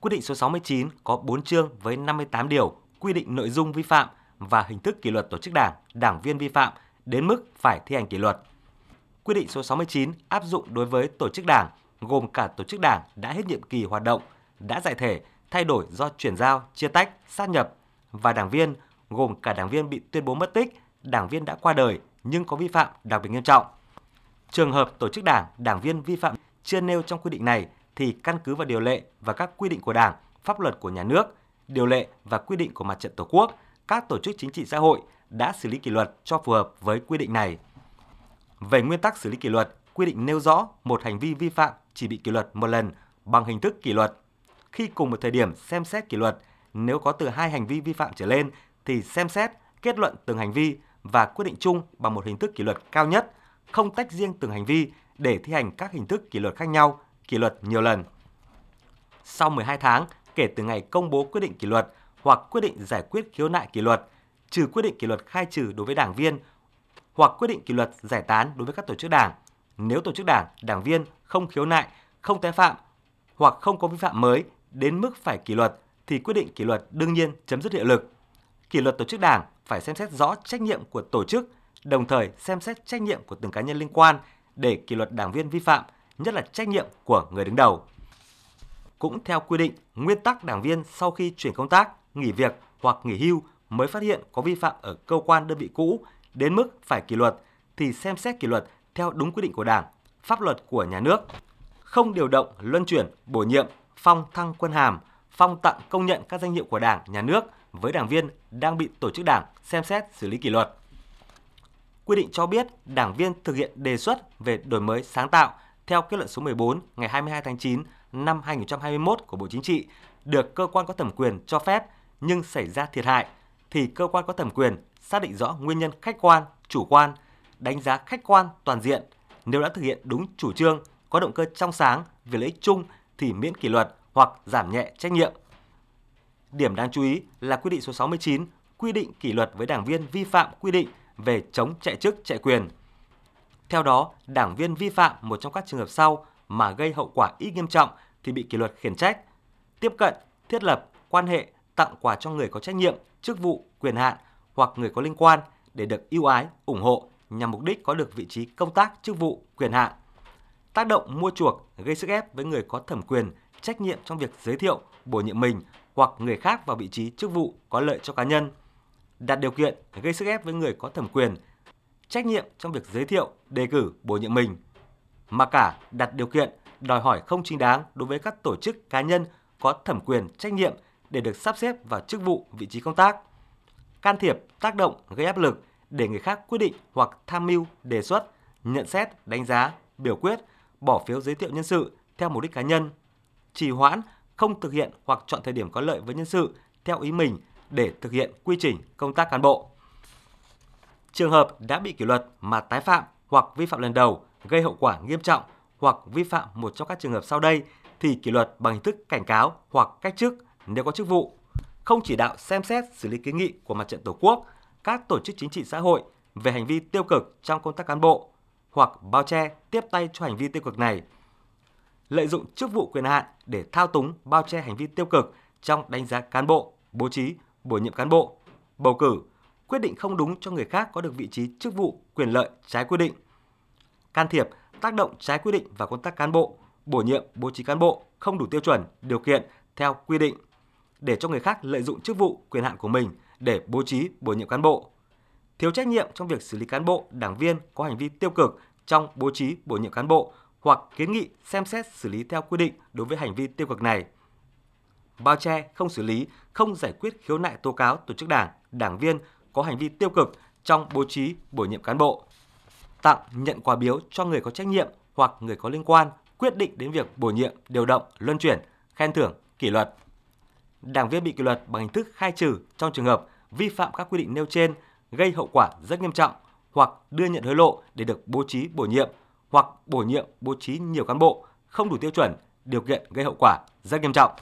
Quyết định số 69 có 4 chương với 58 điều quy định nội dung vi phạm và hình thức kỷ luật tổ chức đảng, đảng viên vi phạm đến mức phải thi hành kỷ luật. Quy định số 69 áp dụng đối với tổ chức đảng gồm cả tổ chức đảng đã hết nhiệm kỳ hoạt động, đã giải thể, thay đổi do chuyển giao, chia tách, sát nhập và đảng viên gồm cả đảng viên bị tuyên bố mất tích, đảng viên đã qua đời nhưng có vi phạm đặc biệt nghiêm trọng. Trường hợp tổ chức đảng, đảng viên vi phạm chưa nêu trong quy định này thì căn cứ vào điều lệ và các quy định của Đảng, pháp luật của nhà nước, điều lệ và quy định của Mặt trận Tổ quốc, các tổ chức chính trị xã hội đã xử lý kỷ luật cho phù hợp với quy định này. Về nguyên tắc xử lý kỷ luật, quy định nêu rõ một hành vi vi phạm chỉ bị kỷ luật một lần bằng hình thức kỷ luật. Khi cùng một thời điểm xem xét kỷ luật, nếu có từ hai hành vi vi phạm trở lên thì xem xét kết luận từng hành vi và quyết định chung bằng một hình thức kỷ luật cao nhất, không tách riêng từng hành vi để thi hành các hình thức kỷ luật khác nhau, kỷ luật nhiều lần. Sau 12 tháng kể từ ngày công bố quyết định kỷ luật hoặc quyết định giải quyết khiếu nại kỷ luật, trừ quyết định kỷ luật khai trừ đối với đảng viên hoặc quyết định kỷ luật giải tán đối với các tổ chức đảng, nếu tổ chức đảng, đảng viên không khiếu nại, không tái phạm hoặc không có vi phạm mới đến mức phải kỷ luật thì quyết định kỷ luật đương nhiên chấm dứt hiệu lực. Kỷ luật tổ chức đảng phải xem xét rõ trách nhiệm của tổ chức, đồng thời xem xét trách nhiệm của từng cá nhân liên quan để kỷ luật đảng viên vi phạm, nhất là trách nhiệm của người đứng đầu. Cũng theo quy định, nguyên tắc đảng viên sau khi chuyển công tác, nghỉ việc hoặc nghỉ hưu mới phát hiện có vi phạm ở cơ quan đơn vị cũ đến mức phải kỷ luật thì xem xét kỷ luật theo đúng quy định của Đảng, pháp luật của nhà nước, không điều động, luân chuyển, bổ nhiệm, phong thăng quân hàm, phong tặng công nhận các danh hiệu của Đảng, nhà nước với đảng viên đang bị tổ chức Đảng xem xét xử lý kỷ luật. Quy định cho biết đảng viên thực hiện đề xuất về đổi mới sáng tạo theo kết luận số 14 ngày 22 tháng 9 năm 2021 của Bộ Chính trị được cơ quan có thẩm quyền cho phép nhưng xảy ra thiệt hại thì cơ quan có thẩm quyền xác định rõ nguyên nhân khách quan, chủ quan, đánh giá khách quan toàn diện. Nếu đã thực hiện đúng chủ trương, có động cơ trong sáng vì lợi ích chung thì miễn kỷ luật hoặc giảm nhẹ trách nhiệm. Điểm đáng chú ý là quy định số 69 quy định kỷ luật với đảng viên vi phạm quy định về chống chạy chức chạy quyền. Theo đó, đảng viên vi phạm một trong các trường hợp sau mà gây hậu quả ít nghiêm trọng thì bị kỷ luật khiển trách. Tiếp cận, thiết lập, quan hệ, tặng quà cho người có trách nhiệm, chức vụ, quyền hạn hoặc người có liên quan để được ưu ái, ủng hộ nhằm mục đích có được vị trí công tác, chức vụ, quyền hạn. Tác động mua chuộc, gây sức ép với người có thẩm quyền, trách nhiệm trong việc giới thiệu, bổ nhiệm mình hoặc người khác vào vị trí chức vụ có lợi cho cá nhân. Đặt điều kiện gây sức ép với người có thẩm quyền, trách nhiệm trong việc giới thiệu, đề cử, bổ nhiệm mình. Mà cả đặt điều kiện đòi hỏi không chính đáng đối với các tổ chức cá nhân có thẩm quyền, trách nhiệm để được sắp xếp vào chức vụ, vị trí công tác. Can thiệp, tác động, gây áp lực để người khác quyết định hoặc tham mưu, đề xuất, nhận xét, đánh giá, biểu quyết, bỏ phiếu giới thiệu nhân sự theo mục đích cá nhân, trì hoãn, không thực hiện hoặc chọn thời điểm có lợi với nhân sự theo ý mình để thực hiện quy trình công tác cán bộ. Trường hợp đã bị kỷ luật mà tái phạm hoặc vi phạm lần đầu gây hậu quả nghiêm trọng hoặc vi phạm một trong các trường hợp sau đây thì kỷ luật bằng hình thức cảnh cáo hoặc cách chức nếu có chức vụ, không chỉ đạo xem xét xử lý kiến nghị của mặt trận Tổ quốc, các tổ chức chính trị xã hội về hành vi tiêu cực trong công tác cán bộ hoặc bao che tiếp tay cho hành vi tiêu cực này. Lợi dụng chức vụ quyền hạn để thao túng bao che hành vi tiêu cực trong đánh giá cán bộ, bố trí, bổ nhiệm cán bộ, bầu cử, quyết định không đúng cho người khác có được vị trí chức vụ quyền lợi trái quy định. Can thiệp, tác động trái quy định vào công tác cán bộ, bổ nhiệm, bố trí cán bộ không đủ tiêu chuẩn, điều kiện theo quy định để cho người khác lợi dụng chức vụ quyền hạn của mình để bố trí bổ nhiệm cán bộ. Thiếu trách nhiệm trong việc xử lý cán bộ, đảng viên có hành vi tiêu cực trong bố trí bổ nhiệm cán bộ hoặc kiến nghị xem xét xử lý theo quy định đối với hành vi tiêu cực này. Bao che, không xử lý, không giải quyết khiếu nại tố cáo tổ chức đảng, đảng viên có hành vi tiêu cực trong bố trí bổ nhiệm cán bộ. Tặng, nhận quà biếu cho người có trách nhiệm hoặc người có liên quan quyết định đến việc bổ nhiệm, điều động, luân chuyển, khen thưởng, kỷ luật đảng viên bị kỷ luật bằng hình thức khai trừ trong trường hợp vi phạm các quy định nêu trên gây hậu quả rất nghiêm trọng hoặc đưa nhận hối lộ để được bố trí bổ nhiệm hoặc bổ nhiệm bố trí nhiều cán bộ không đủ tiêu chuẩn, điều kiện gây hậu quả rất nghiêm trọng.